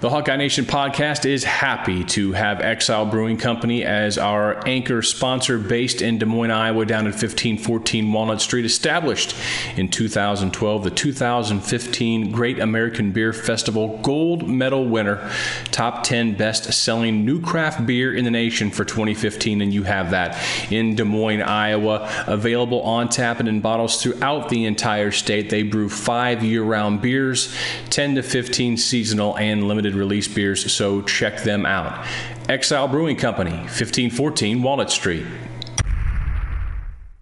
The Hawkeye Nation podcast is happy to have Exile Brewing Company as our anchor sponsor based in Des Moines, Iowa, down at 1514 Walnut Street. Established in 2012, the 2015 Great American Beer Festival gold medal winner, top 10 best selling new craft beer in the nation for 2015. And you have that in Des Moines, Iowa. Available on tap and in bottles throughout the entire state. They brew five year round beers, 10 to 15 seasonal and limited release beers, so check them out. Exile Brewing Company, 1514 Walnut Street.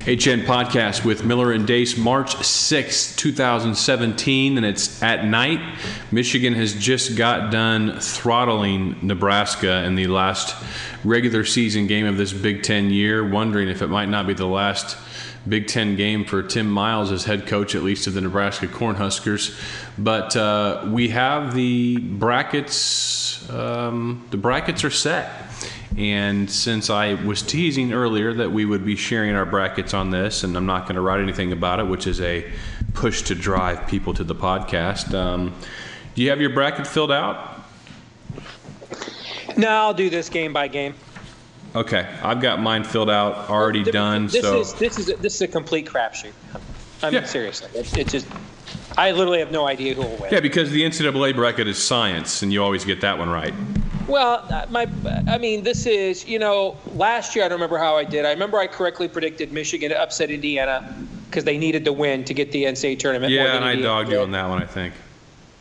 HN podcast with Miller and Deace, March 6, 2017, and it's at night. Michigan has just got done throttling Nebraska in the last regular season game of this Big Ten year, wondering if it might not be the last Big Ten game for Tim Miles as head coach, at least of the Nebraska Cornhuskers. But uh, we have the brackets. Um, the brackets are set. And since I was teasing earlier that we would be sharing our brackets on this, and I'm not going to write anything about it, which is a push to drive people to the podcast. Um, do you have your bracket filled out? No, I'll do this game by game. Okay, I've got mine filled out, already This done. This so is this is a, this is a complete crapshoot. I mean, Yeah. seriously, it's, it's just I literally have no idea who will win. yeah, because the NCAA bracket is science, and you always get that one right. Well, uh, my I mean, this is you know last year I don't remember how I did. I remember I correctly predicted Michigan to upset Indiana because they needed to win to get the NCAA tournament. more Yeah, than and I Indiana dogged you did. on that one, I think.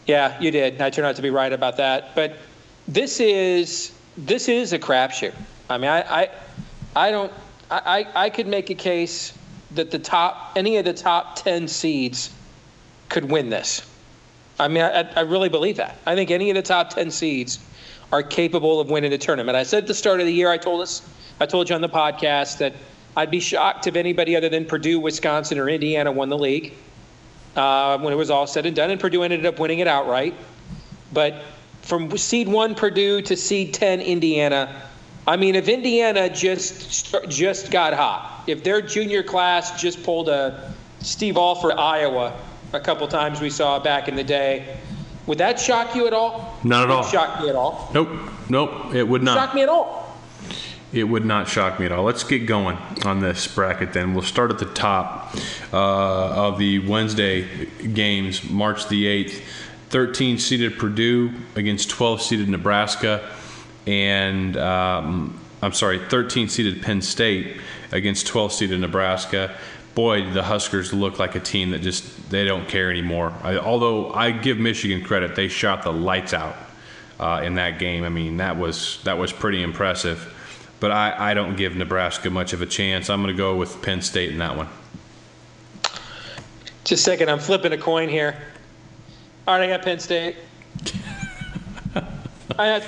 Yeah, you did. I turned out to be right about that. But this is this is a crapshoot. I mean, I I, I don't I, I could make a case that the top any of the top ten seeds could win this. I mean, I, I really believe that. I think any of the top ten seeds are capable of winning the tournament. I said at the start of the year, I told us, I told you on the podcast that I'd be shocked if anybody other than Purdue, Wisconsin, or Indiana won the league uh, when it was all said and done, and Purdue ended up winning it outright. But from seed one Purdue to seed ten Indiana, I mean, if Indiana just just got hot, if their junior class just pulled a Steve Alford Iowa a couple times we saw back in the day, would that shock you at all? Not at all. Shock me at all? Nope, nope, it would not. Shock me at all? It would not shock me at all. Let's get going on this bracket then. We'll start at the top uh, of the Wednesday games, March the 8th. 13 seeded Purdue against 12 seeded Nebraska, and um, I'm sorry, 13 seeded Penn State against 12 seeded Nebraska. Boy, the Huskers look like a team that just they don't care anymore. I, although I give Michigan credit, they shot the lights out uh, in that game. I mean, that was that was pretty impressive. But I, I don't give Nebraska much of a chance. I'm going to go with Penn State in that one. Just a second, I'm flipping a coin here. All right, I got Penn State. I had,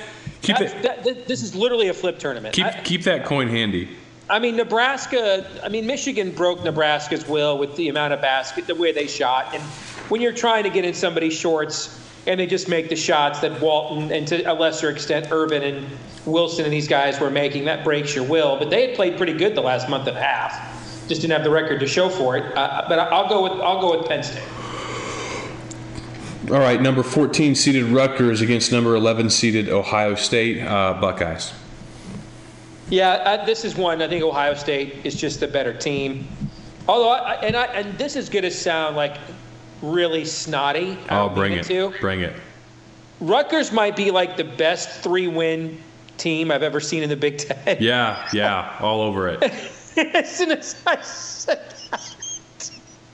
Keep it- that- this is literally a flip tournament. Keep I, keep that coin handy. I mean, Nebraska. I mean, Michigan broke Nebraska's will with the amount of basket, the way they shot, and when you're trying to get in somebody's shorts and they just make the shots that Walton and to a lesser extent Irvin and Wilson and these guys were making, that breaks your will. But they had played pretty good the last month and a half. Just didn't have the record to show for it. Uh, but I'll go with I'll go with Penn State. All right, number 14 seeded Rutgers against number 11 seeded Ohio State uh, Buckeyes. Yeah, I, this is one. I think Ohio State is just a better team. Although, I, and I and this is going to sound like really snotty. I Oh, don't bring it. to. Bring it. Rutgers might be like the best three-win team I've ever seen in the Big Ten. Yeah, yeah, all over it. as soon as I said that,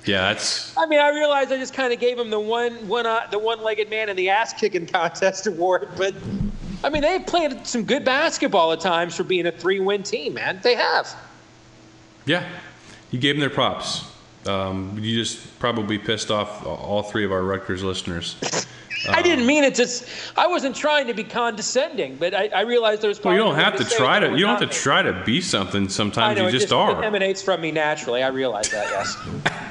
Yeah, that's I mean, I realize I just kind of gave them the one, one, uh, the one-legged man in the ass-kicking contest award, but. I mean, they've played some good basketball at times for being a three-win team, man. They have. yeah. You gave them their props. Um, you just probably pissed off all three of our Rutgers listeners. I didn't mean it. Just I wasn't trying to be condescending, but I, I realized there was. Well, you don't have to say try to. You don't have to be. try to be something. Sometimes know you just just are. It emanates from me naturally. I realize that. Yes.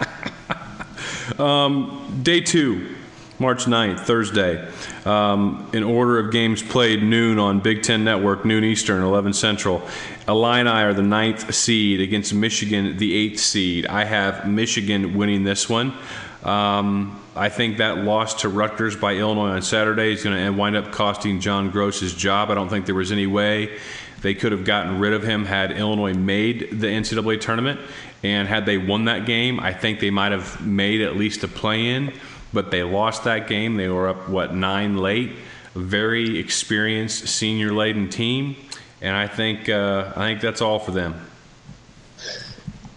Day two, March 9th, Thursday. Um, in order of games played, noon on Big Ten Network, noon Eastern, 11 Central. Illini are the ninth seed against Michigan, the eighth seed. I have Michigan winning this one. Um, I think that loss to Rutgers by Illinois on Saturday is going to wind up costing John Groce his job. I don't think there was any way they could have gotten rid of him had Illinois made the NCAA tournament. And had they won that game, I think they might have made at least a play in but they lost that game. They were up, what, nine late. Very experienced, senior laden team. And I think, uh, I think that's all for them.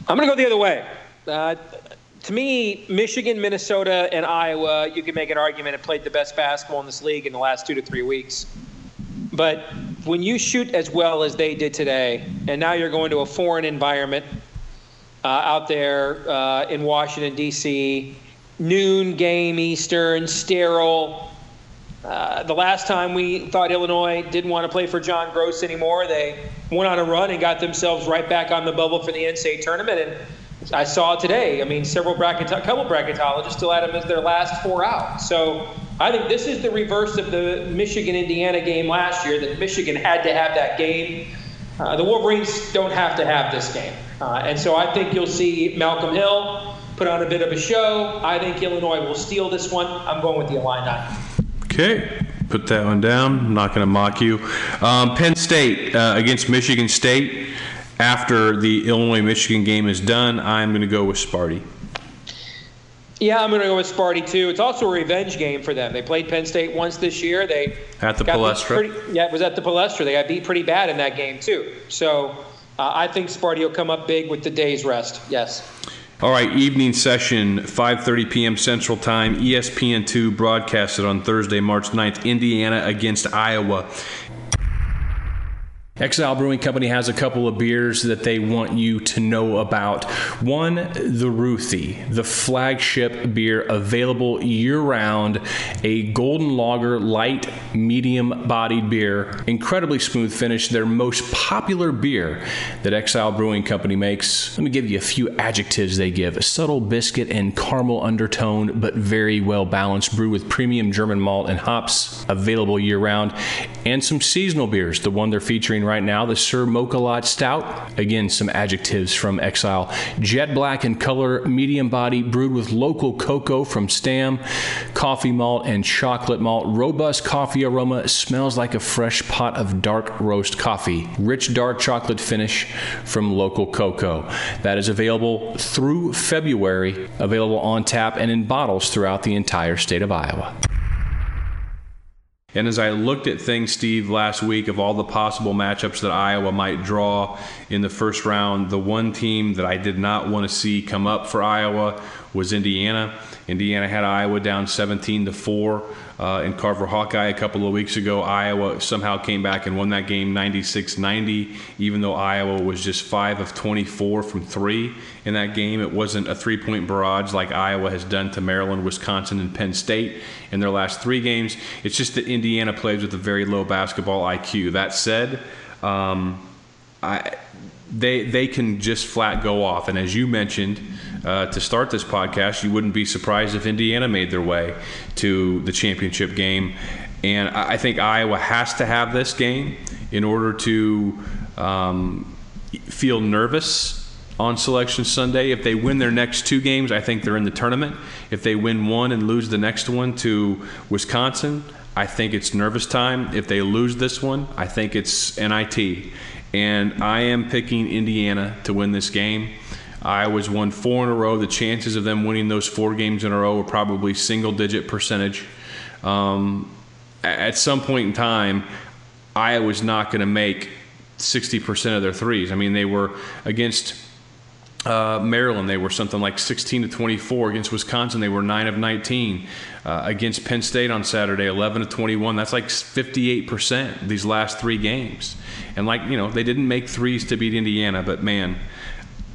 I'm going to go the other way. Uh, to me, Michigan, Minnesota, and Iowa, you can make an argument have played the best basketball in this league in the last two to three weeks. But when you shoot as well as they did today, and now you're going to a foreign environment uh, out there uh, in Washington, D.C., noon game Eastern, sterile. Uh, the last time we thought Illinois didn't want to play for John Groce anymore, they went on a run and got themselves right back on the bubble for the NCAA tournament. And I saw today, I mean, several bracket, couple bracketologists still had them as their last four out. So I think this is the reverse of the Michigan Indiana game last year, that Michigan had to have that game. Uh, the Wolverines don't have to have this game. Uh, and so I think you'll see Malcolm Hill put on a bit of a show. I think Illinois will steal this one. I'm going with the Illini. Okay. Put that one down. I'm not going to mock you. Um, Penn State uh, against Michigan State. After the Illinois Michigan game is done, I'm going to go with Sparty. Yeah, I'm going to go with Sparty too. It's also a revenge game for them. They played Penn State once this year. They at the Palestra. Pretty, yeah, it was at the Palestra. They got beat pretty bad in that game too. So uh, I think Sparty will come up big with the day's rest. Yes. All right, evening session, 5:30 p.m. Central Time, ESPN2 broadcasted on Thursday, March 9th, Indiana against Iowa. Exile Brewing Company has a couple of beers that they want you to know about. One, the Ruthie, the flagship beer available year round, a golden lager, light, medium bodied beer, incredibly smooth finish, their most popular beer that Exile Brewing Company makes. Let me give you a few adjectives they give subtle biscuit and caramel undertone, but very well balanced, brew with premium German malt and hops, available year round, and some seasonal beers. The one they're featuring right now, the Sir Mocha Stout. Again, some adjectives from Exile. Jet black in color, medium body, brewed with local cocoa from Stam, coffee malt, and chocolate malt. Robust coffee aroma, smells like a fresh pot of dark roast coffee. Rich dark chocolate finish from local cocoa. That is available through February, available on tap and in bottles throughout the entire state of Iowa. And as I looked at things, Steve, last week of all the possible matchups that Iowa might draw in the first round, the one team that I did not want to see come up for Iowa was Indiana. Indiana had Iowa down 17 to 4 uh, in Carver Hawkeye a couple of weeks ago. Iowa somehow came back and won that game 96 90, even though Iowa was just 5 of 24 from 3 in that game. It wasn't a three point barrage like Iowa has done to Maryland, Wisconsin, and Penn State in their last three games. It's just that Indiana plays with a very low basketball IQ. That said, um, I, they, they can just flat go off. And as you mentioned, uh, to start this podcast, you wouldn't be surprised if Indiana made their way to the championship game. And I think Iowa has to have this game in order to um, feel nervous on Selection Sunday. If they win their next two games, I think they're in the tournament. If they win one and lose the next one to Wisconsin, I think it's nervous time. If they lose this one, I think it's NIT. And I am picking Indiana to win this game. Iowa's won four in a row. The chances of them winning those four games in a row are probably single digit percentage. Um, at some point in time, Iowa's not going to make 60% of their threes. I mean, they were against uh, Maryland, they were something like 16 to 24. Against Wisconsin, they were 9 of 19. Uh, against Penn State on Saturday, 11 to 21. That's like 58% these last three games. And like, you know, they didn't make threes to beat Indiana, but man,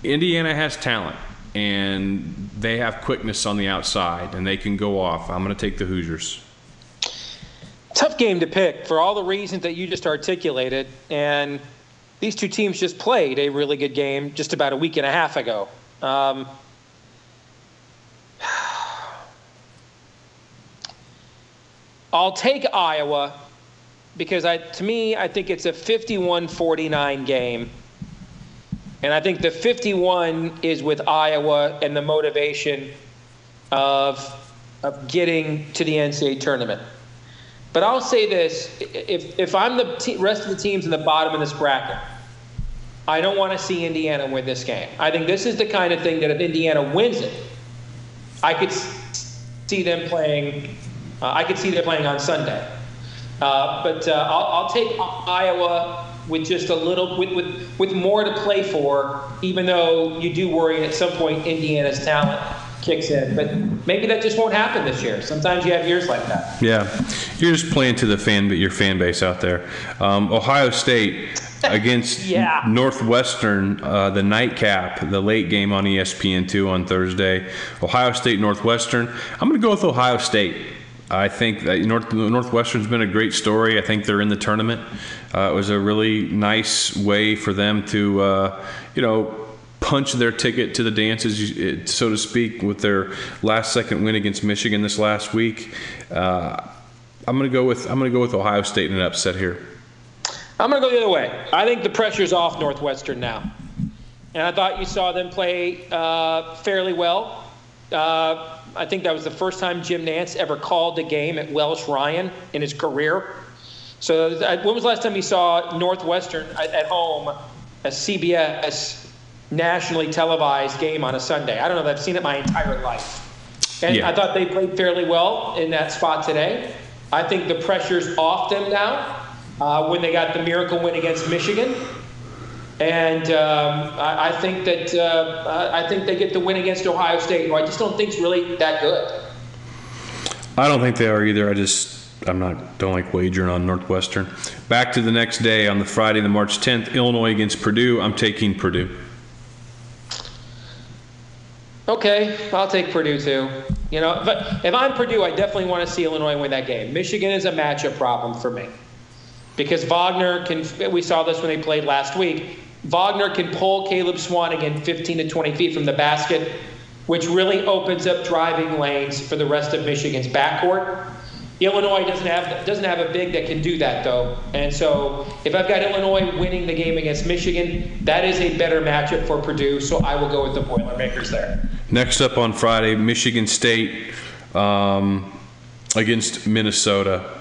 Indiana has talent and they have quickness on the outside and they can go off. I'm going to take the Hoosiers. Tough game to pick for all the reasons that you just articulated. And these two teams just played a really good game just about a week and a half ago. Um, I'll take Iowa because I, to me, I think it's a 51-49 game. And I think the 51 is with Iowa and the motivation of, of getting to the NCAA tournament. But I'll say this if, if I'm the rest of the teams in the bottom of this bracket, I don't want to see Indiana win this game. I think this is the kind of thing that if Indiana wins it, I could see them playing. Uh, I could see them playing on Sunday. Uh, but uh, I'll, I'll, take Iowa with just a little, with, with, with more to play for, even though you do worry at some point Indiana's talent kicks in. But maybe that just won't happen this year. Sometimes you have years like that. Yeah, you're just playing to the fan, but your fan base out there. Um, Ohio State against yeah. Northwestern, uh, the nightcap, the late game on ESPN2 on Thursday. Ohio State, Northwestern. I'm going to go with Ohio State. I think that North, Northwestern's been a great story. I think they're in the tournament. Uh, it was a really nice way for them to, uh, you know, punch their ticket to the dances, so to speak, with their last second win against Michigan this last week. Uh, I'm going to go with I'm going to go with Ohio State in an upset here. I'm going to go the other way. I think the pressure's off Northwestern now. And I thought you saw them play uh, fairly well. Uh, I think that was the first time Jim Nantz ever called a game at Welsh Ryan in his career. So, when was the last time you saw Northwestern at home, a CBS nationally televised game on a Sunday? I don't know that I've seen it my entire life. And yeah. I thought they played fairly well in that spot today. I think the pressure's off them now uh, when they got the miracle win against Michigan. And um, I, I, think that uh, I think they get the win against Ohio State, who I just don't think is really that good. I don't think they are either. I just I'm not don't like wagering on Northwestern. Back to the next day on the Friday, the March 10th, Illinois against Purdue. I'm taking Purdue. Okay, I'll take Purdue too. You know, but if I'm Purdue, I definitely want to see Illinois win that game. Michigan is a matchup problem for me because Wagner can. We saw this when they played last week. Wagner can pull Caleb Swanigan 15 to 20 feet from the basket, which really opens up driving lanes for the rest of Michigan's backcourt. Illinois doesn't have doesn't have a big that can do that though, and so if I've got Illinois winning the game against Michigan, that is a better matchup for Purdue. So I will go with the Boilermakers there. Next up on Friday, Michigan State um, against Minnesota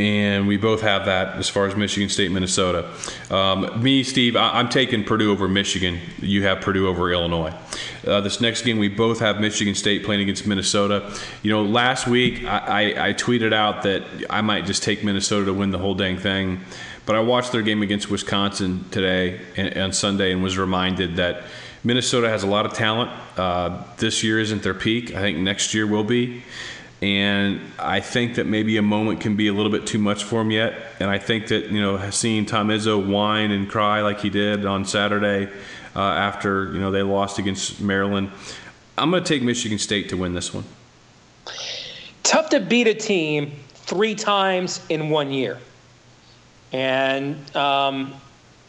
and we both have that as far as Michigan State, Minnesota. Um, me, Steve, I, am taking Purdue over Michigan. You have Purdue over Illinois. Uh, this next game, we both have Michigan State playing against Minnesota. You know, last week I, I, I tweeted out that I might just take Minnesota to win the whole dang thing, but I watched their game against Wisconsin today and, on Sunday and was reminded that. Minnesota has a lot of talent. Uh, this year isn't their peak. I think next year will be. And I think that maybe a moment can be a little bit too much for him yet. And I think that, you know, seeing Tom Izzo whine and cry like he did on Saturday uh, after, you know, they lost against Maryland, I'm going to take Michigan State to win this one. Tough to beat a team three times in one year. And um,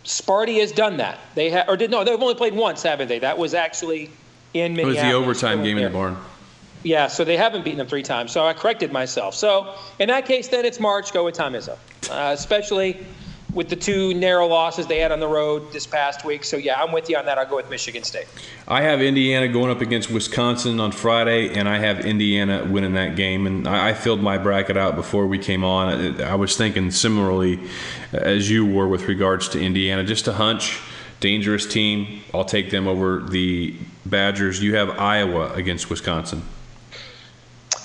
Sparty has done that. They ha- or did no, they've only played once, haven't they? That was actually in Minneapolis. It was the overtime game in the barn. Yeah, so they haven't beaten them three times. So I corrected myself. So in that case, then it's March. Go with Tom Izzo, uh, especially with the two narrow losses they had on the road this past week. So yeah, I'm with you on that. I'll go with Michigan State. I have Indiana going up against Wisconsin on Friday, and I have Indiana winning that game. And I, filled my bracket out before we came on. I was thinking similarly as you were with regards to Indiana, just a hunch. Dangerous team. I'll take them over the Badgers. You have Iowa against Wisconsin.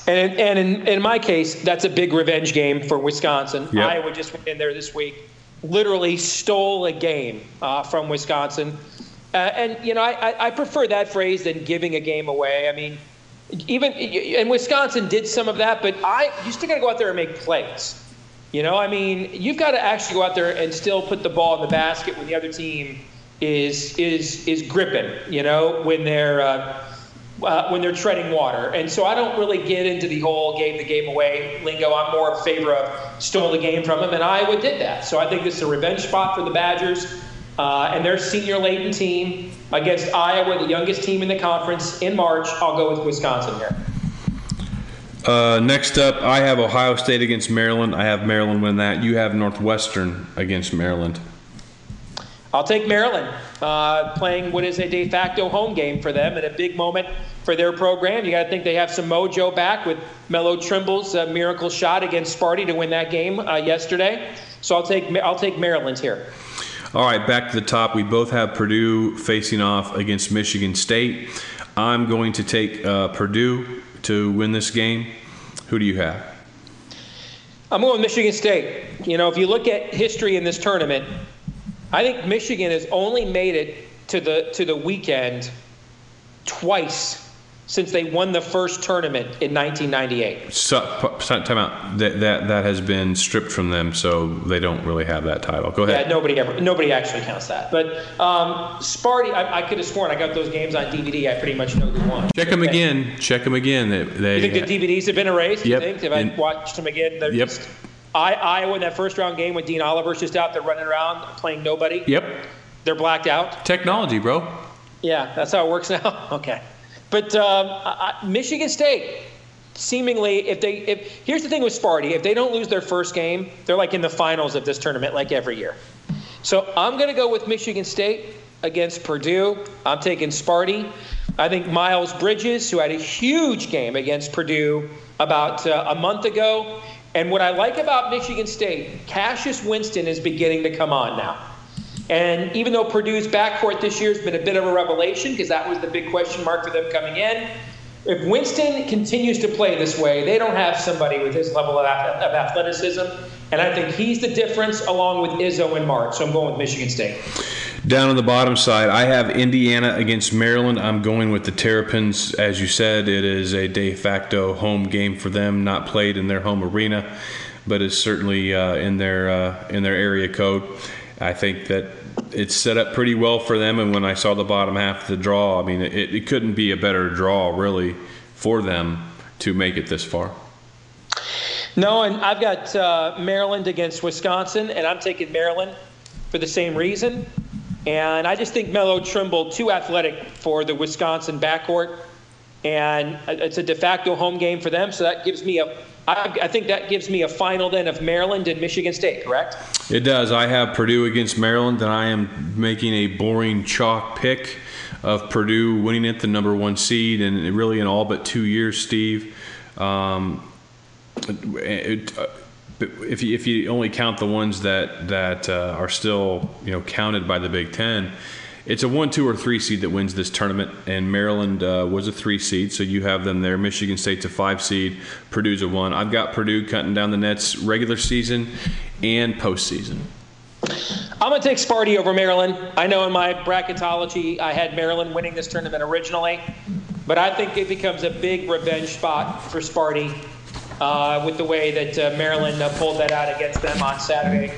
And, in, and in, in my case, that's a big revenge game for Wisconsin. Yep. Iowa just went in there this week, literally stole a game uh, from Wisconsin. Uh, and, you know, I, I prefer that phrase than giving a game away. I mean, even and Wisconsin did some of that, but I you still got to go out there and make plays. You know, I mean, you've got to actually go out there and still put the ball in the basket when the other team is is is gripping. You know, when they're uh, uh, when they're treading water. And so I don't really get into the whole gave the game away lingo. I'm more in favor of stole the game from them, and Iowa did that. So I think this is a revenge spot for the Badgers uh, and their senior laden team against Iowa, the youngest team in the conference, in March. I'll go with Wisconsin here. Uh, next up, I have Ohio State against Maryland. I have Maryland win that. You have Northwestern against Maryland. I'll take Maryland, uh, playing what is a de facto home game for them and a big moment for their program. You got to think they have some mojo back with Melo Trimble's uh, miracle shot against Sparty to win that game uh, yesterday. So I'll take I'll take Maryland here. All right, back to the top. We both have Purdue facing off against Michigan State. I'm going to take uh, Purdue to win this game. Who do you have? I'm going with Michigan State. You know, if you look at history in this tournament, I think Michigan has only made it to the to the weekend twice since they won the first tournament in 1998. So, time out. That, that that has been stripped from them, so they don't really have that title. Go ahead. Yeah, nobody ever, nobody actually counts that. But um, Sparty, I, I, could have sworn I got those games on DVD. I pretty much know who won. Check them again. Check them again. They, they, you think the DVDs have been erased? Yep. You think? Have I watched them again? They're yep. Just, I, Iowa in that first round game with Dean Oliver's just out there running around playing nobody. Yep. They're blacked out. Technology, bro. Yeah, that's how it works now. okay. But um, I, Michigan State, seemingly, if they, if here's the thing with Sparty, if they don't lose their first game, they're like in the finals of this tournament, like every year. So I'm going to go with Michigan State against Purdue. I'm taking Sparty. I think Miles Bridges, who had a huge game against Purdue about uh, a month ago. And what I like about Michigan State, Cassius Winston is beginning to come on now. And even though Purdue's backcourt this year has been a bit of a revelation, because that was the big question mark for them coming in, if Winston continues to play this way, they don't have somebody with his level of, of athleticism. And I think he's the difference along with Izzo and Mart. So I'm going with Michigan State. Down on the bottom side, I have Indiana against Maryland. I'm going with the Terrapins. As you said, it is a de facto home game for them, not played in their home arena, but is certainly uh, in their uh, in their area code. I think that it's set up pretty well for them. And when I saw the bottom half of the draw, I mean, it, it couldn't be a better draw, really, for them to make it this far. No, and I've got uh, Maryland against Wisconsin, and I'm taking Maryland for the same reason. And I just think Melo Trimble too athletic for the Wisconsin backcourt, and it's a de facto home game for them. So that gives me a I, think that gives me a final then of Maryland and Michigan State, correct? It does. I have Purdue against Maryland, and I am making a boring chalk pick of Purdue winning it, the number one seed, and really in all but two years, Steve. Um, it, if you, if you only count the ones that that uh, are still you know counted by the Big Ten, it's a one, two, or three seed that wins this tournament, and Maryland uh, was a three seed, so you have them there. Michigan State's a five seed, Purdue's a one. I've got Purdue cutting down the nets regular season and postseason. I'm going to take Sparty over Maryland. I know in my bracketology I had Maryland winning this tournament originally, but I think it becomes a big revenge spot for Sparty uh, with the way that uh, Maryland uh, pulled that out against them on Saturday.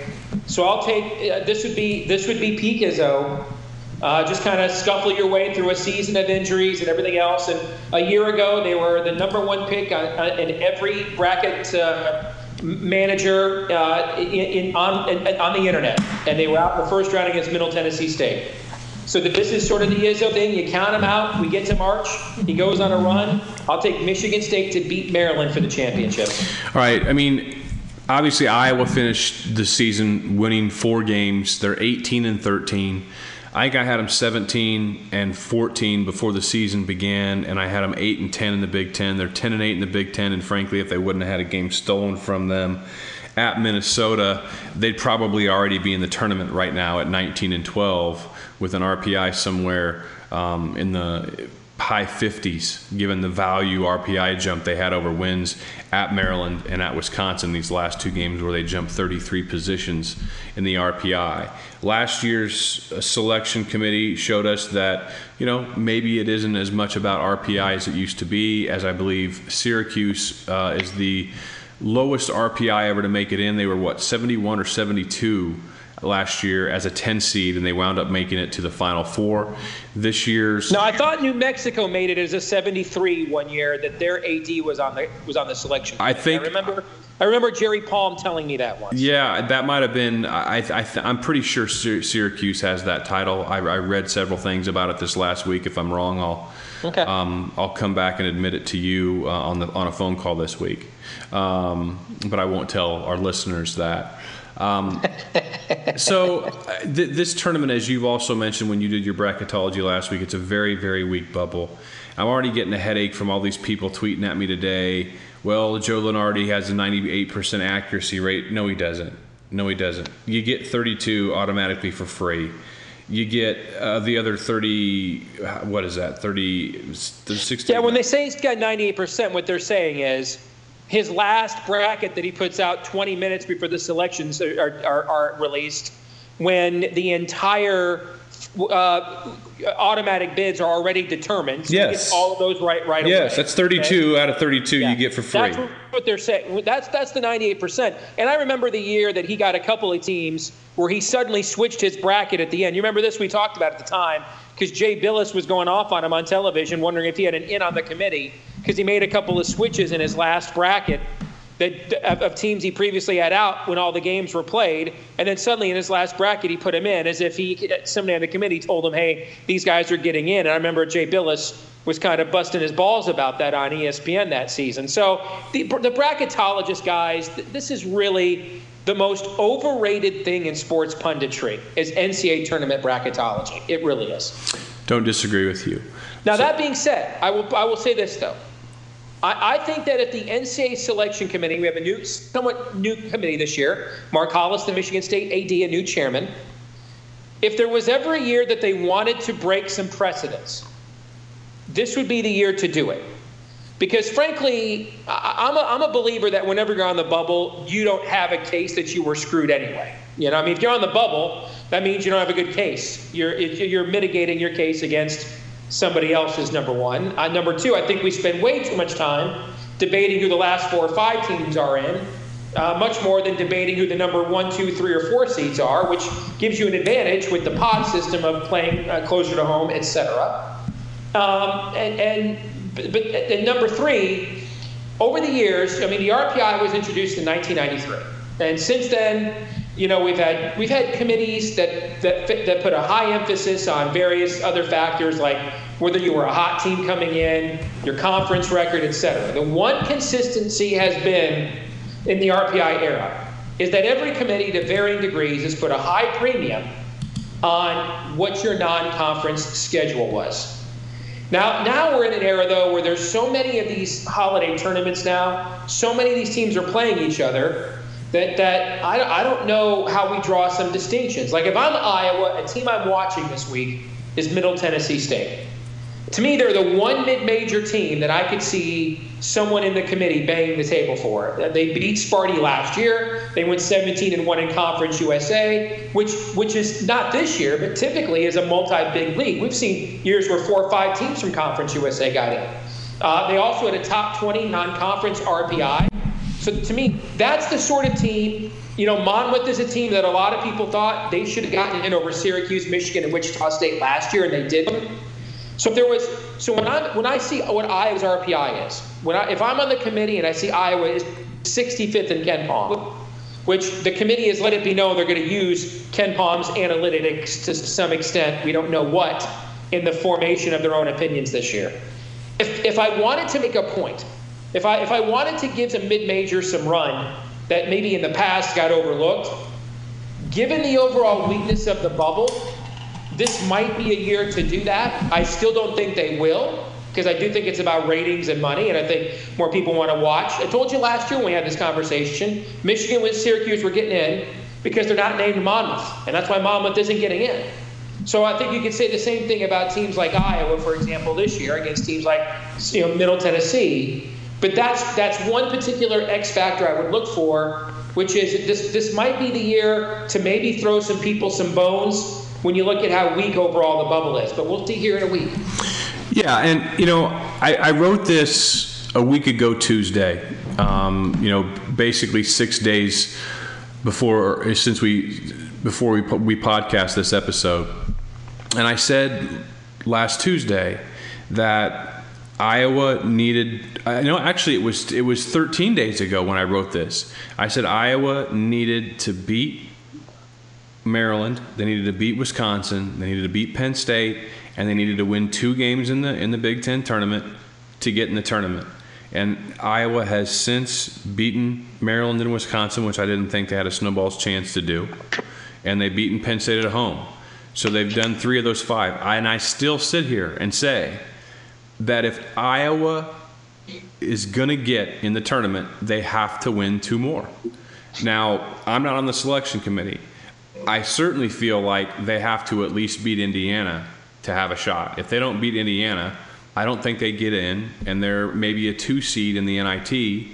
So I'll take uh, this would be this would be peak Izzo uh, just kind of scuffle your way through a season of injuries and everything else. And a year ago, they were the number one pick on, on, in every bracket uh, manager in, in, on, in, on the internet. And they were out in the first round against Middle Tennessee State. So this is sort of the Izzo thing. You count him out. We get to March. He goes on a run. I'll take Michigan State to beat Maryland for the championship. All right. I mean, obviously Iowa finished the season winning four games. They're 18 and 13. I think I had them 17 and 14 before the season began, and I had them 8 and 10 in the Big Ten. They're 10 and 8 in the Big Ten, and frankly, if they wouldn't have had a game stolen from them at Minnesota, they'd probably already be in the tournament right now at 19 and 12 with an RPI somewhere um, in the high 50s, given the value RPI jump they had over wins at Maryland and at Wisconsin these last two games where they jumped 33 positions in the RPI. Last year's uh, selection committee showed us that, you know, maybe it isn't as much about RPI as it used to be, as I believe Syracuse uh, is the lowest RPI ever to make it in. They were, what, 71 or 72 last year as a 10 seed, and they wound up making it to the Final Four. This year's no, I thought New Mexico made it as a 73 one year. That their AD was on the was on the selection. I think I remember I remember Jerry Palm telling me that once. Yeah, that might have been. I, I, am pretty sure Syracuse has that title. I, I, read several things about it this last week. If I'm wrong, I'll okay. um, I'll come back and admit it to you uh, on the on a phone call this week. Um, but I won't tell our listeners that. Um, so uh, th- this tournament, as you've also mentioned when you did your bracketology last week, it's a very very weak bubble. I'm already getting a headache from all these people tweeting at me today well, Joe Lunardi has a 98% accuracy rate. No, he doesn't. No, he doesn't. You get 32 automatically for free. You get uh, the other 30, what is that, 30, 60? Yeah, when they say he's got 98%, what they're saying is his last bracket that he puts out 20 minutes before the selections are, are, are released, when the entire uh, automatic bids are already determined. So yes. all of those right right yes, away. that's 32 okay? out of 32 yeah. you get for free. That's what they're saying. That's that's the 98%. And I remember the year that he got a couple of teams where he suddenly switched his bracket at the end. You remember this? We talked about at the time because Jay Bilas was going off on him on television, wondering if he had an in on the committee because he made a couple of switches in his last bracket that of, of, teams he previously had out when all the games were played, and then suddenly in his last bracket he put him in as if he somebody on the committee told him, "Hey, these guys are getting in." And I remember Jay Bilas was kind of busting his balls about that on ESPN that season. So the, the bracketologist guys, this is really the most overrated thing in sports punditry is NCAA tournament bracketology. It really is. Don't disagree with you. Now so, that being said, I will I will say this though. I, I, think that at the NCAA selection committee, we have a new, somewhat new committee this year. Mark Hollis, the Michigan State AD, a new chairman. If there was ever a year that they wanted to break some precedents, this would be the year to do it. Because frankly, I'm a, I'm a believer that whenever you're on the bubble, you don't have a case that you were screwed anyway. You know, I mean, if you're on the bubble, that means you don't have a good case. You're, you're mitigating your case against somebody else is number one. Uh, number two, I think we spend way too much time debating who the last four or five teams are in, uh, much more than debating who the number one, two, three, or four seeds are, which gives you an advantage with the pod system of playing uh, closer to home, etc. Um, and, and but, but and number three, over the years, I mean, the RPI was introduced in 1993, and since then you know, we've had we've had committees that that that put a high emphasis on various other factors like whether you were a hot team coming in, your conference record, et cetera. The one consistency has been in the RPI era is that every committee to varying degrees has put a high premium on what your non-conference schedule was. Now, now we're in an era though where there's so many of these holiday tournaments now, so many of these teams are playing each other that, that I, I don't know how we draw some distinctions. Like if I'm Iowa, a team I'm watching this week is Middle Tennessee State. To me, they're the one mid-major team that I could see someone in the committee banging the table for. They beat Sparty last year. They went 17 and one in Conference USA, which which is not this year, but typically is a multi-big league. We've seen years where four or five teams from Conference USA got in. Uh, they also had a top 20 non-conference RPI. So to me, that's the sort of team. You know, Monmouth is a team that a lot of people thought they should have gotten in over Syracuse, Michigan, and Wichita State last year, and they didn't. So if there was, so when I when I see what Iowa's RPI is, when I if I'm on the committee and I see Iowa is 65th in KenPom, which the committee has let it be known they're going to use KenPom's analytics to some extent. We don't know what in the formation of their own opinions this year. If if I wanted to make a point if I, if I wanted to give a mid-major some run that maybe in the past got overlooked, given the overall weakness of the bubble, this might be a year to do that. I still don't think they will because I do think it's about ratings and money, and I think more people want to watch. I told you last year when we had this conversation, Michigan with Syracuse were getting in because they're not named Monmouth, and that's why Monmouth isn't getting in. So I think you could say the same thing about teams like Iowa, for example, this year against teams like you know Middle Tennessee. But that's that's one particular X factor I would look for, which is this this might be the year to maybe throw some people some bones when you look at how weak overall the bubble is. But we'll see here in a week. Yeah, and you know, I, I wrote this a week ago Tuesday. Um, you know, basically six days before since we before we we podcast this episode, and I said last Tuesday that Iowa needed. Uh, I know actually it was it was 13 days ago when I wrote this. I said Iowa needed to beat Maryland. They needed to beat Wisconsin. They needed to beat Penn State, and they needed to win two games in the in the Big Ten tournament to get in the tournament. And Iowa has since beaten Maryland and Wisconsin, which I didn't think they had a snowball's chance to do, and they've beaten Penn State at home. So they've done three of those five. I, and I still sit here and say that if Iowa is going to get in the tournament, they have to win two more. Now, I'm not on the selection committee. I certainly feel like they have to at least beat Indiana to have a shot. If they don't beat Indiana, I don't think they get in, and they're maybe a two seed in the NIT,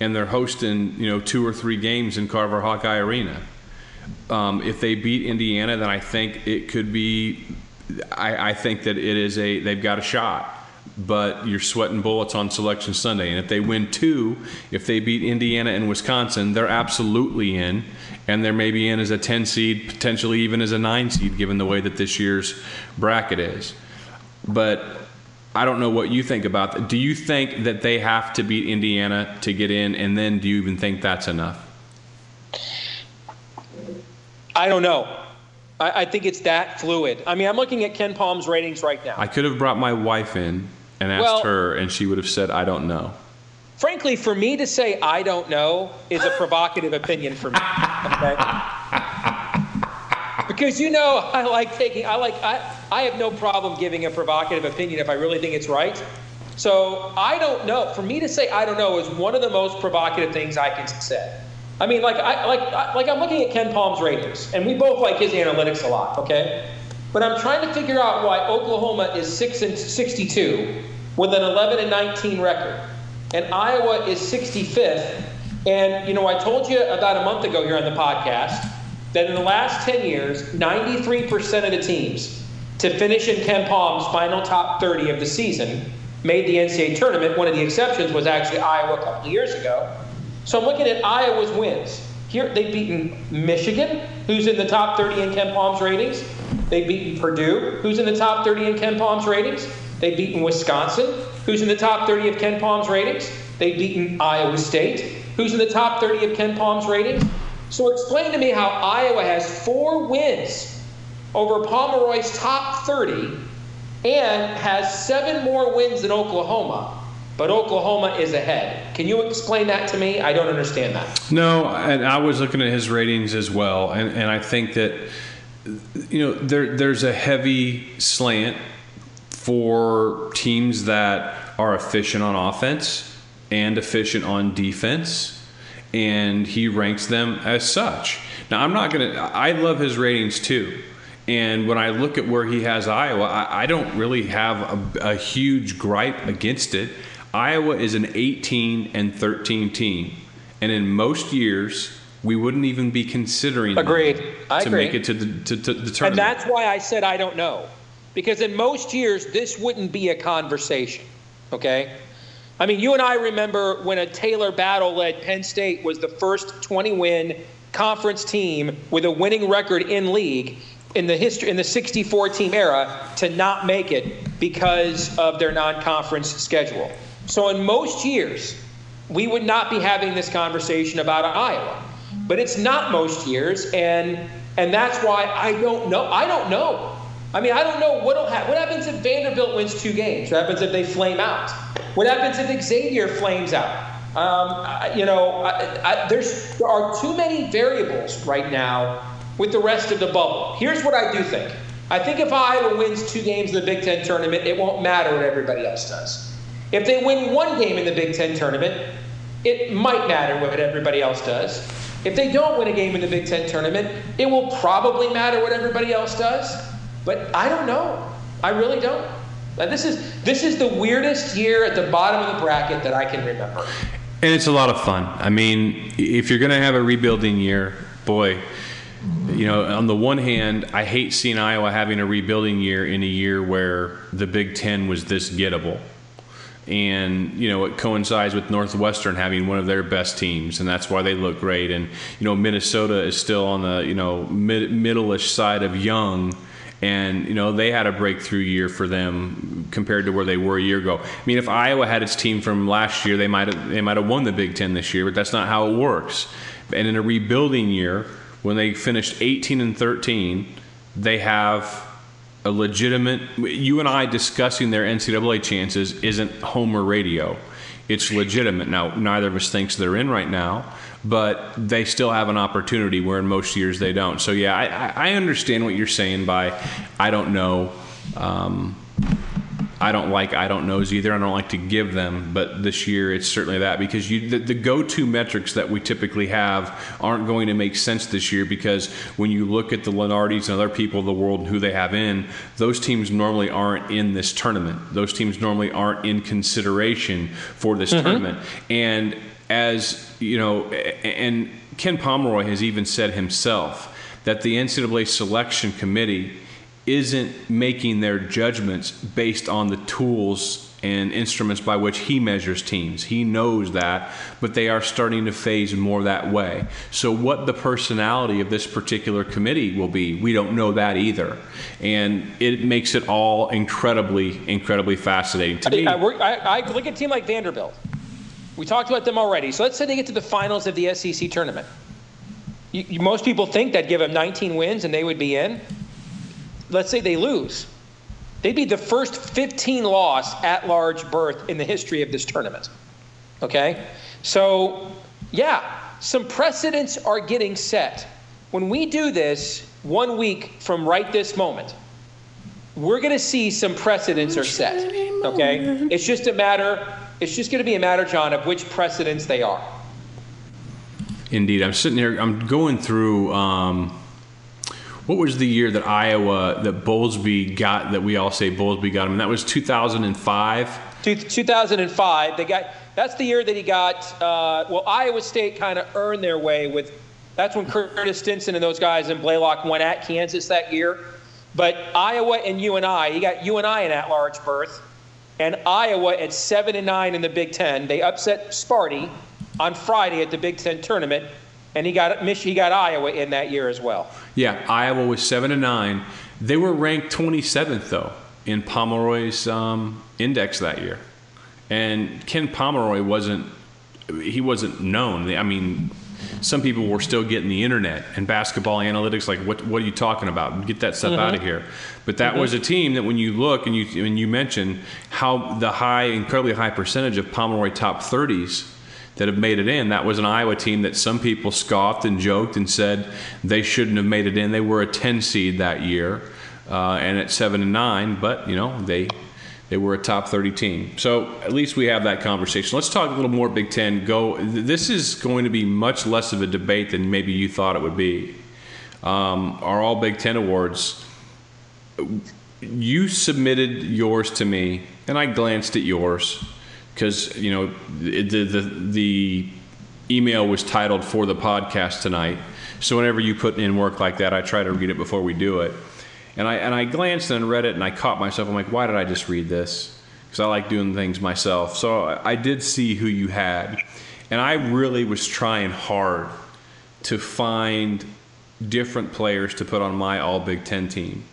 and they're hosting you know two or three games in Carver Hawkeye Arena. Um, if they beat Indiana, then I think it could be. I, I think that it is a they've got a shot but you're sweating bullets on selection Sunday. And if they win two, if they beat Indiana and Wisconsin, they're absolutely in. And they're maybe in as a 10 seed, potentially even as a 9 seed, given the way that this year's bracket is. But I don't know what you think about that. Do you think that they have to beat Indiana to get in? And then do you even think that's enough? I don't know. I, I think it's that fluid. I mean, I'm looking at KenPom's ratings right now. I could have brought my wife in and asked well, her, and she would have said, I don't know. Frankly, for me to say I don't know is a provocative opinion for me. Okay? because you know I like taking I like I, I have no problem giving a provocative opinion if I really think it's right. So I don't know. For me to say I don't know is one of the most provocative things I can say. I mean, like I like like I'm looking at KenPom's ratings, and we both like his analytics a lot. Okay, but I'm trying to figure out why Oklahoma is six and 62 with an 11 and 19 record, and Iowa is 65th. And you know, I told you about a month ago here on the podcast that in the last 10 years, 93% of the teams to finish in KenPom's final top 30 of the season made the NCAA tournament. One of the exceptions was actually Iowa a couple of years ago. So I'm looking at Iowa's wins. Here they've beaten Michigan, who's in the top 30 in KenPom's ratings. They've beaten Purdue, who's in the top 30 in KenPom's ratings. They've beaten Wisconsin, who's in the top 30 of KenPom's ratings. They've beaten Iowa State, who's in the top 30 of KenPom's ratings. So explain to me how Iowa has four wins over Pomeroy's top 30 and has seven more wins than Oklahoma but Oklahoma is ahead. Can you explain that to me? I don't understand that. No, and I was looking at his ratings as well, and, and I think that you know there there's a heavy slant for teams that are efficient on offense and efficient on defense, and he ranks them as such. Now, I'm not to. I love his ratings too. And when I look at where he has Iowa, I, I don't really have a, a huge gripe against it. Iowa is an 18 and 13 team, and in most years we wouldn't even be considering agreed I to agree. make it to the, to, to the tournament. And that's why I said I don't know, because in most years this wouldn't be a conversation. Okay, I mean you and I remember when a Talor Battle led Penn State was the first 20 win conference team with a winning record in league in the history in the 64 team era to not make it because of their non-conference schedule. So, in most years, we would not be having this conversation about Iowa. But it's not most years, and and that's why I don't know. I don't know. I mean, I don't know what'll happen. What happens if Vanderbilt wins two games? What happens if they flame out? What happens if Xavier flames out? Um, you know, I, I, there's there are too many variables right now with the rest of the bubble. Here's what I do think. I think if Iowa wins two games in the Big Ten tournament, it won't matter what everybody else does. If they win one game in the Big Ten tournament, it might matter what everybody else does. If they don't win a game in the Big Ten tournament, it will probably matter what everybody else does. But I don't know. I really don't. this is this is the weirdest year at the bottom of the bracket that I can remember. And it's a lot of fun. I mean, if you're going to have a rebuilding year, boy, you know, on the one hand, I hate seeing Iowa having a rebuilding year in a year where the Big Ten was this gettable and you know it coincides with Northwestern having one of their best teams, and that's why they look great. And you know Minnesota is still on the you know mid- middle-ish side of young, and you know they had a breakthrough year for them compared to where they were a year ago. I mean, if Iowa had its team from last year, they might have they might have won the Big Ten this year, but that's not how it works. And in a rebuilding year, when they finished 18 and 13, they have a legitimate. You and I discussing their NCAA chances isn't Homer radio. It's legitimate. Now, neither of us thinks they're in right now, but they still have an opportunity where in most years they don't. So, yeah, I, I understand what you're saying by I don't know. Um, I don't like I don't knows either. I don't like to give them, but this year it's certainly that because you, the, the, go-to metrics that we typically have aren't going to make sense this year because when you look at the Lunardis and other people of the world and who they have in, those teams normally aren't in this tournament. Those teams normally aren't in consideration for this mm-hmm. tournament. And as you know, and Ken Pomeroy has even said himself that the NCAA selection committee isn't making their judgments based on the tools and instruments by which he measures teams. He knows that, but they are starting to phase more that way. So, what the personality of this particular committee will be, we don't know that either. And it makes it all incredibly, incredibly fascinating to me. Uh, I, I, I look at a team like Vanderbilt. We talked about them already. So, let's say they get to the finals of the SEC tournament. You, you, most people think that give them 19 wins and they would be in let's say they lose, they'd be the first 15 loss at large berth in the history of this tournament. Okay? So, yeah, some precedents are getting set. When we do this one week from right this moment, we're going to see some precedents are set. Okay? It's just a matter, it's just going to be a matter, John, of which precedents they are. Indeed. I'm sitting here, I'm going through. Um what was the year that Iowa that Bowlesby got that we all say Bowlesby got him? And that was 2005. 2005. They got that's the year that he got. Uh, well, Iowa State kind of earned their way with. That's when Curtis Stinson and those guys in Blalock went at Kansas that year. But Iowa and UNI, he got UNI in at-large berth, and Iowa at seven and nine in the Big Ten. They upset Sparty on Friday at the Big Ten tournament and he got he got Iowa in that year as well. Yeah, Iowa was seven and nine. They were ranked 27th though in Pomeroy's um, index that year, and Ken Pomeroy wasn't he wasn't known. I mean, some people were still getting the internet and basketball analytics. Like, what what are you talking about? Get that stuff mm-hmm. out of here. But that mm-hmm. was a team that when you look and you and you mention how the high, incredibly high percentage of Pomeroy top 30s that have made it in. That was an Iowa team that some people scoffed and joked and said they shouldn't have made it in. They were a 10 seed that year, uh, and at seven and nine, but you know they they were a top 30 team. So at least we have that conversation. Let's talk a little more Big Ten. Go. This is going to be much less of a debate than maybe you thought it would be. Um, are all Big Ten awards? You submitted yours to me, and I glanced at yours because you know the, the the email was titled for the podcast tonight. So whenever you put in work like that, I try to read it before we do it. And I and I glanced and read it, and I caught myself. I'm like, why did I just read this? Because I like doing things myself. So I, I did see who you had, and I really was trying hard to find different players to put on my All Big Ten team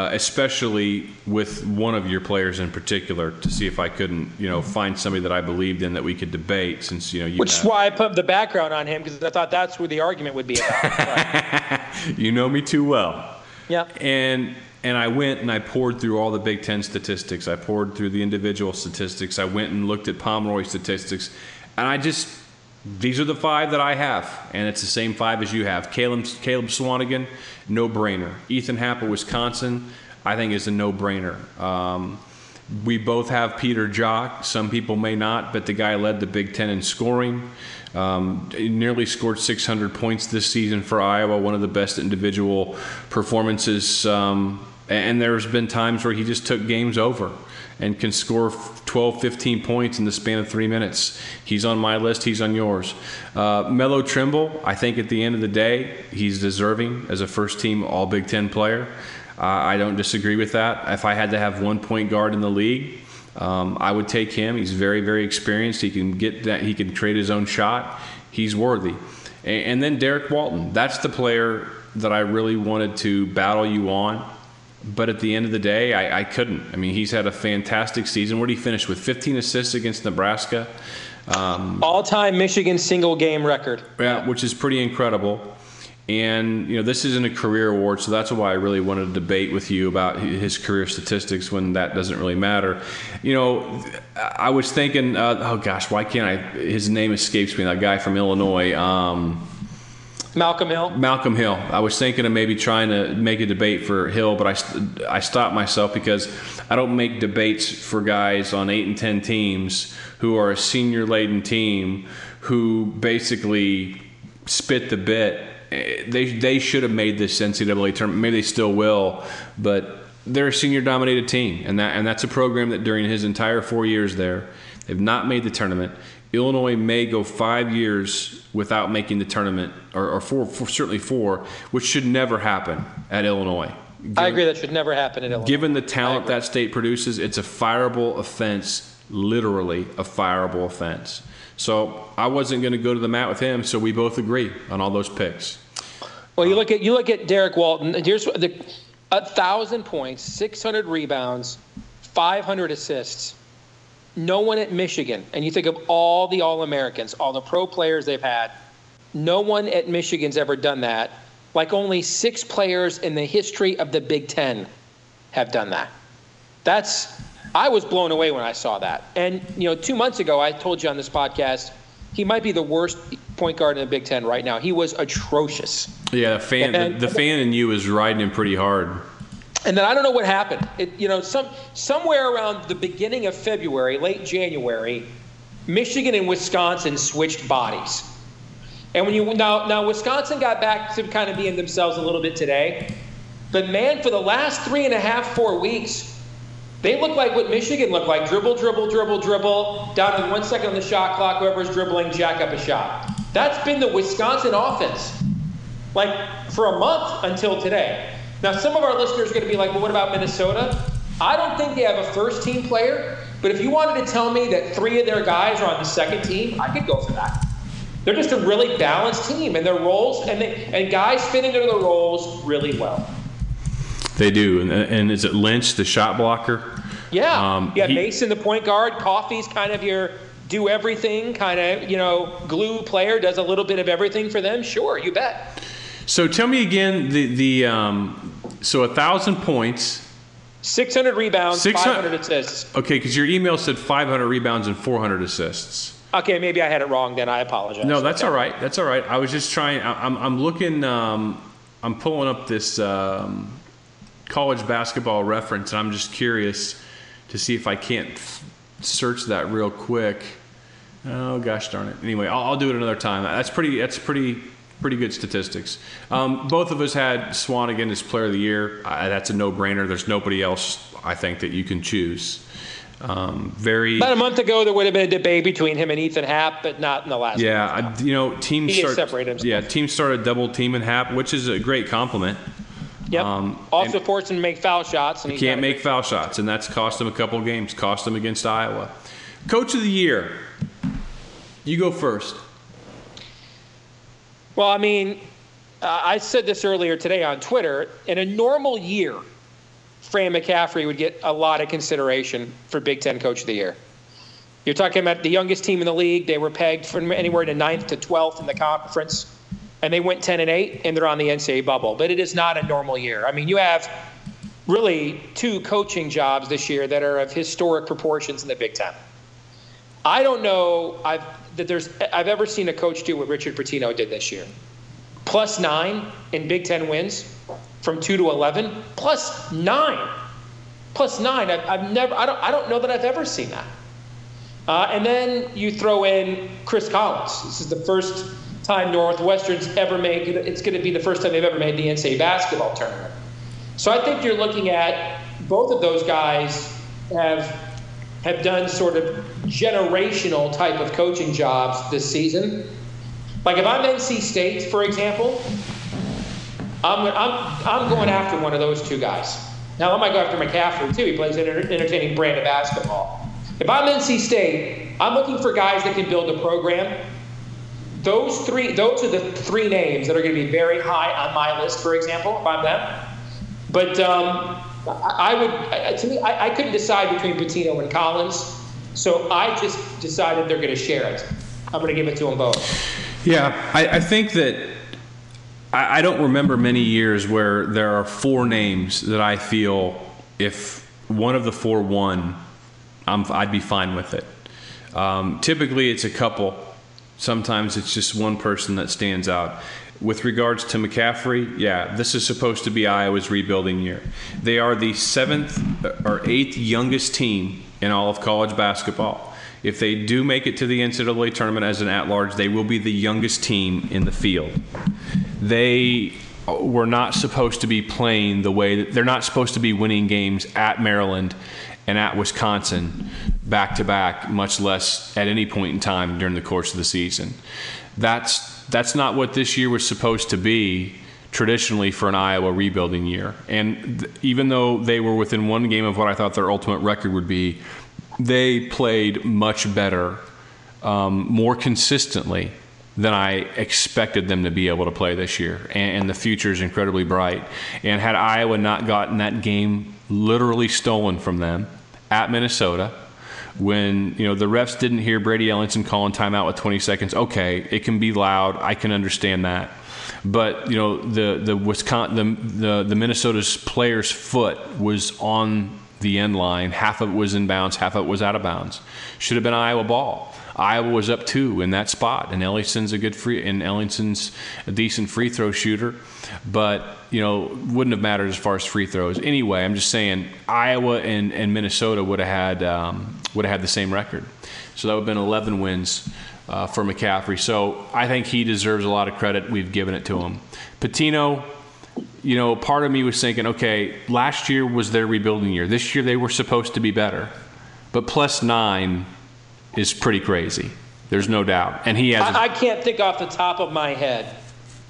uh, especially with one of your players in particular, to see if I couldn't, you know, find somebody that I believed in that we could debate. Since you know, you which is why I put the background on him because I thought that's where the argument would be about. you know me too well. Yeah. And and I went and I poured through all the Big Ten statistics. I poured through the individual statistics. I went and looked at Pomeroy statistics, and I just these are the five that I have, and it's the same five as you have. Caleb, Caleb Swanigan, no brainer. Ethan Happ, of Wisconsin, I think is a no brainer. Um, we both have Peter Jok. Some people may not, but the guy led the Big Ten in scoring. Um, nearly scored 600 points this season for Iowa, one of the best individual performances. Um, and there's been times where he just took games over and can score 12, 15 points in the span of three minutes. He's on my list, he's on yours. Uh, Melo Trimble, I think at the end of the day, he's deserving as a first team All Big Ten player. Uh, I don't disagree with that. If I had to have one point guard in the league, um, I would take him. He's very, very experienced. He can get that. He can create his own shot. He's worthy. And, and then Derrick Walton. That's the player that I really wanted to battle you on but at the end of the day, I, I couldn't. I mean, he's had a fantastic season. Where did he finish with 15 assists against Nebraska? Um, All-time Michigan single game record. Yeah, which is pretty incredible. And you know, this isn't a career award, so that's why I really wanted to debate with you about his career statistics when that doesn't really matter. You know, I was thinking, uh, oh gosh, why can't I? His name escapes me. That guy from Illinois. Um, Malcolm Hill. Malcolm Hill. I was thinking of maybe trying to make a debate for Hill, but I, I stopped myself because I don't make debates for guys on eight and ten teams who are a senior laden team who basically spit the bit eh, they they should have made this NCAA tournament. Maybe they still will, but they're a senior dominated team, and that and that's a program that during his entire four years there, they've not made the tournament. Illinois may go five years without making the tournament, or, or four, four, certainly four, which should never happen at Illinois. Given, I agree that should never happen in Illinois. Given the talent that state produces, it's a fireable offense, literally a fireable offense. So I wasn't going to go to the mat with him, so we both agree on all those picks. Well, you look at you look at Derrick Walton. Here's the a thousand points, 600 rebounds, 500 assists. No one at Michigan, and you think of all the All Americans, all the pro players they've had. No one at Michigan's ever done that. Like only six players in the history of the Big Ten have done that. That's I was blown away when I saw that. And you know, two months ago, I told you on this podcast, he might be the worst point guard in the Big Ten right now. He was atrocious. Yeah, the fan, and, the, the fan in you is riding him pretty hard. And then I don't know what happened. It, you know, some somewhere around the beginning of February, late January, Michigan and Wisconsin switched bodies. And when you now now Wisconsin got back to kind of being themselves a little bit today, but man, for the last three and a half, four weeks, they look like what Michigan looked like dribble, dribble, dribble, dribble, down to one second on the shot clock, whoever's dribbling, jack up a shot. That's been the Wisconsin offense, like for a month until today. Now, some of our listeners are going to be like, well, what about Minnesota? I don't think they have a first team player, but if you wanted to tell me that three of their guys are on the second team, I could go for that. They're just a really balanced team, and their roles and they, and guys fit into their roles really well. They do, and, and is it Lynch, the shot blocker? Yeah, um, yeah. He, Mason, the point guard. Coffey's kind of your do everything kind of you know glue player. Does a little bit of everything for them. Sure, you bet. So tell me again the the um, so a thousand points. 600 rebounds, 600, 500 assists. Okay, because your email said 500 rebounds and 400 assists. Okay, maybe I had it wrong. Then I apologize. No, that's all right. That's all right. I was just trying. I'm I'm looking. Um, I'm pulling up this um, college basketball reference, and I'm just curious to see if I can't f- search that real quick. Oh gosh darn it! Anyway, I'll, I'll, do it another time. That's pretty. That's pretty. Pretty good statistics. Um, both of us had Swanigan as Player of the Year. Uh, that's a no-brainer. There's nobody else I think that you can choose. Um, very about a month ago, there would have been a debate between him and Ethan Happ, but not in the last. Yeah, I, you know, teams start, separated. Yeah, teams started double teaming Happ, which is a great compliment. Yep. Um, also forced him to make foul shots. And he can't make foul shots, and that's cost him a couple games. Cost him against Iowa. Coach of the year. You go first. Well, I mean, uh, I said this earlier today on Twitter. In a normal year, Fran McCaffery would get a lot of consideration for Big Ten Coach of the Year. You're talking about the youngest team in the league. They were pegged from anywhere to ninth to 12th in the conference and they went 10 and 8 and they're on the NCAA bubble. But it is not a normal year. I mean, you have really two coaching jobs this year that are of historic proportions in the Big Ten. I don't know I've, that there's I've ever seen a coach do what Richard Pitino did this year. Plus nine in Big Ten wins from two to 11. Plus nine. Plus nine. I've, I've never, I don't, I don't know that I've ever seen that. Uh, and then you throw in Chris Collins. This is the first time Northwestern's ever made. It's going to be the first time they've ever made the NCAA basketball tournament. So I think you're looking at both of those guys have have done sort of generational type of coaching jobs this season. Like if I'm NC State, for example, I'm, I'm, I'm going after one of those two guys. Now I might go after McCaffery too. He plays an entertaining brand of basketball. If I'm NC State, I'm looking for guys that can build a program those three, those are the three names that are going to be very high on my list, for example, if I'm them. But um, I, would, to me, I, couldn't decide between Pitino and Collins, so I just decided they're going to share it. I'm going to give it to them both. Yeah, I, I think that I, I don't remember many years where there are four names that I feel if one of the four won, I'm, I'd be fine with it. Um, typically, it's a couple. Sometimes it's just one person that stands out. With regards to McCaffery, yeah, this is supposed to be Iowa's rebuilding year. They are the seventh uh, or eighth youngest team in all of college basketball. If they do make it to the NCAA tournament as an at large, they will be the youngest team in the field. They uh, were not supposed to be playing the way that they're not supposed to be winning games at Maryland and at Wisconsin back to back, much less at any point in time during the course of the season. That's that's not what this year was supposed to be traditionally for an Iowa rebuilding year. And th- even though they were within one game of what I thought their ultimate record would be, they played much better, um, more consistently than I expected them to be able to play this year. And, and the future is incredibly bright. And had Iowa not gotten that game literally stolen from them at Minnesota, when you know the refs didn't hear Brady Ellingson calling timeout with 20 seconds. Okay, it can be loud. I can understand that. But you know the the Wisconsin the the, the Minnesota's player's foot was on the end line. Half of it was in bounds, half of it was out of bounds. Should have been Iowa ball. Iowa was up two in that spot, and Ellingson's a good free, and Ellingson's a decent free throw shooter, but you know wouldn't have mattered as far as free throws. Anyway, I'm just saying Iowa and, and Minnesota would have had um, would have had the same record, so that would have been 11 wins uh, for McCaffery. So I think he deserves a lot of credit. We've given it to him. Pitino, you know, part of me was thinking, okay, last year was their rebuilding year. This year they were supposed to be better, but plus nine is pretty crazy. There's no doubt. And he has. I, I can't think off the top of my head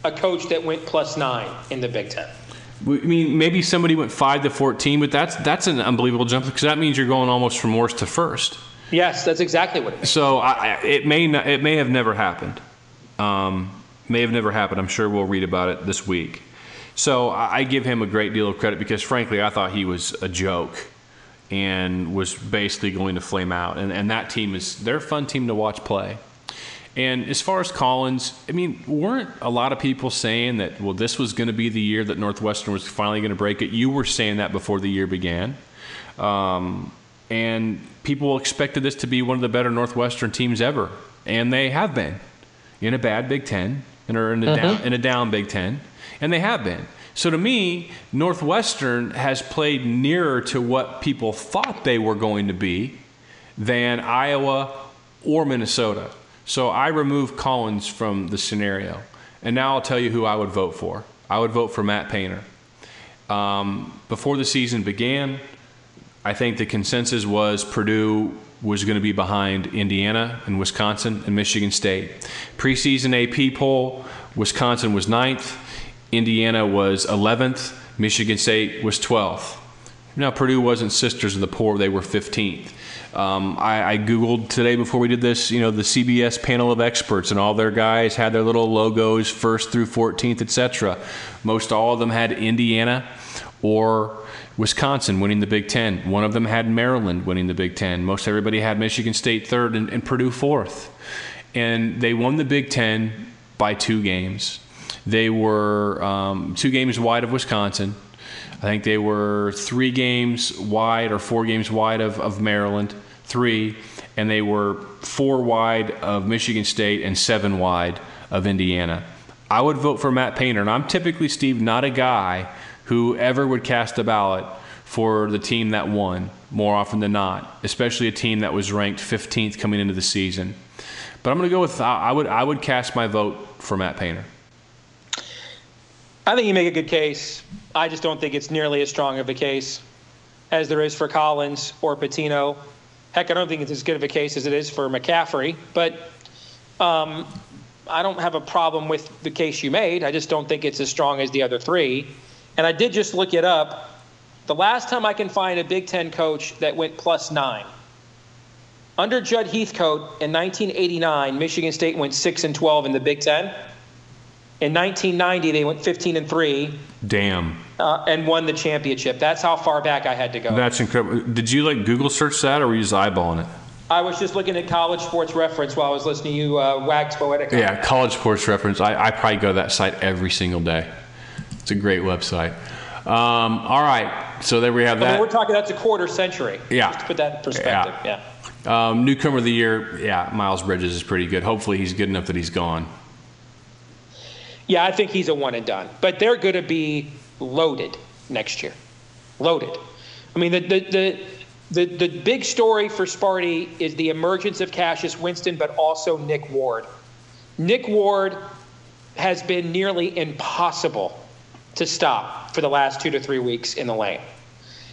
a coach that went plus nine in the Big Ten. I mean, maybe somebody went five to fourteen, but that's that's an unbelievable jump because that means you're going almost from worst to first. Yes, that's exactly what it means. So I, it may not, it may have never happened. Um, may have never happened. I'm sure we'll read about it this week. So I, I give him a great deal of credit because, frankly, I thought he was a joke and was basically going to flame out. And, and that team is they're a fun team to watch play. And as far as Collins, I mean, weren't a lot of people saying that, well, this was going to be the year that Northwestern was finally going to break it? You were saying that before the year began. Um, and people expected this to be one of the better Northwestern teams ever. And they have been in a bad Big Ten and are in a, uh-huh. down, in a down Big Ten. And they have been. So to me, Northwestern has played nearer to what people thought they were going to be than Iowa or Minnesota. So I remove Collins from the scenario. And now I'll tell you who I would vote for. I would vote for Matt Painter. Um, before the season began, I think the consensus was Purdue was going to be behind Indiana and Wisconsin and Michigan State. Preseason AP poll, Wisconsin was ninth, Indiana was 11th, Michigan State was 12th. Now, Purdue wasn't Sisters of the Poor, they were 15th. Um, I, I, Googled today before we did this, you know, the CBS panel of experts, and all their guys had their little logos, first through 14th, etc. Most all of them had Indiana or Wisconsin winning the Big Ten. One of them had Maryland winning the Big Ten. Most everybody had Michigan State third and, and Purdue fourth. And they won the Big Ten by two games. They were um, two games wide of Wisconsin. I think they were three games wide or four games wide of, of Maryland, three, and they were four wide of Michigan State and seven wide of Indiana. I would vote for Matt Painter, and I'm typically, Steve, not a guy who ever would cast a ballot for the team that won more often than not, especially a team that was ranked 15th coming into the season. But I'm going to go with I would I would cast my vote for Matt Painter. I think you make a good case. I just don't think it's nearly as strong of a case as there is for Collins or Pitino. Heck, I don't think it's as good of a case as it is for McCaffery. But um, I don't have a problem with the case you made. I just don't think it's as strong as the other three. And I did just look it up. The last time I can find a Big Ten coach that went plus nine. Under Judd Heathcote in 1989, Michigan State went 6 and 12 in the Big Ten. In 1990, they went 15 and three Damn. uh, and won the championship. That's how far back I had to go. That's incredible. Did you like Google search that or were you just eyeballing it? I was just looking at college sports reference while I was listening to you uh, wax poetic. Yeah, college sports reference. I, I probably go to that site every single day. It's a great website. Um, all right, so there we have that. we're talking that's a quarter century. Yeah. Just to put that in perspective. Yeah. Yeah. Um, newcomer of the year, yeah, Miles Bridges is pretty good. Hopefully, he's good enough that he's gone. Yeah, I think he's a one and done. But they're going to be loaded next year. Loaded. I mean, the, the, the, the, the big story for Sparty is the emergence of Cassius Winston, but also Nick Ward. Nick Ward has been nearly impossible to stop for the last two to three weeks in the lane.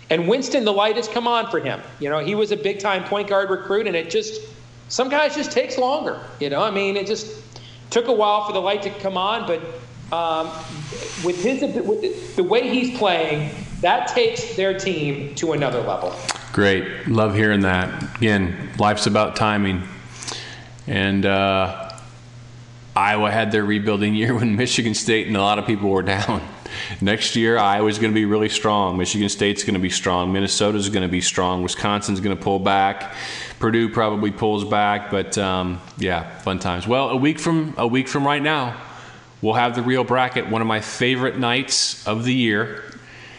And Winston, the light has come on for him. You know, he was a big time point guard recruit, and it just, some guys just takes longer. You know, I mean, it just took a while for the light to come on, but um, with his with the way he's playing, that takes their team to another level. Great. Love hearing that. Again, life's about timing. And uh, Iowa had their rebuilding year when Michigan State and a lot of people were down. Next year, Iowa's going to be really strong. Michigan State's going to be strong. Minnesota's going to be strong. Wisconsin's going to pull back. Purdue probably pulls back. But um, yeah, fun times. Well, a week from a week from right now, we'll have the real bracket. One of my favorite nights of the year.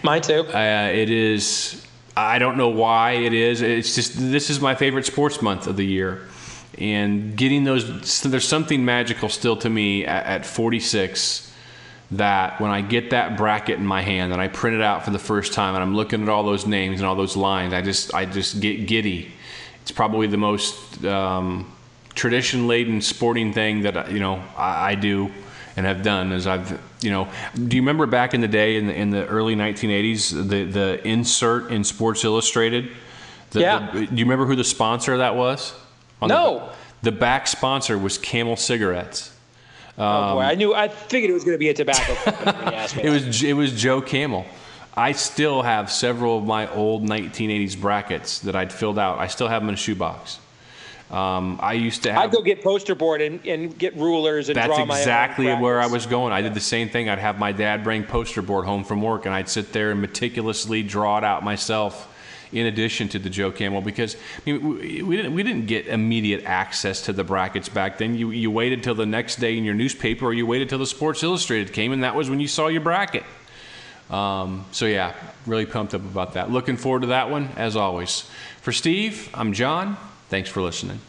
Mine too. Uh, it is. I don't know why it is. It's just this is my favorite sports month of the year, and getting those. There's something magical still to me at, at 46 that when I get that bracket in my hand and I print it out for the first time and I'm looking at all those names and all those lines, I just I just get giddy. It's probably the most um, tradition laden sporting thing that you know I, I do and have done as I've you know do you remember back in the day in the, in the early 1980s the the insert in Sports Illustrated the, Yeah. the- do you remember who the sponsor of that was On No. the, the back sponsor was Camel cigarettes oh boy, I knew. I figured it was going to be a tobacco company when you asked me. it was it was Joe Camel I still have several of my old 1980s brackets that I'd filled out I still have them in a shoebox um, I used to have I'd go get poster board and, and get rulers and That's draw my exactly where I was going. I did the same thing. I'd have my dad bring poster board home from work, and I'd sit there and meticulously draw it out myself. In addition to the Joe Camel, because I mean, we, we didn't we didn't get immediate access to the brackets back then. You you waited till the next day in your newspaper, or you waited till the Sports Illustrated came, and that was when you saw your bracket. Um, so yeah, really pumped up about that. Looking forward to that one as always. For Steve, I'm John. Thanks for listening.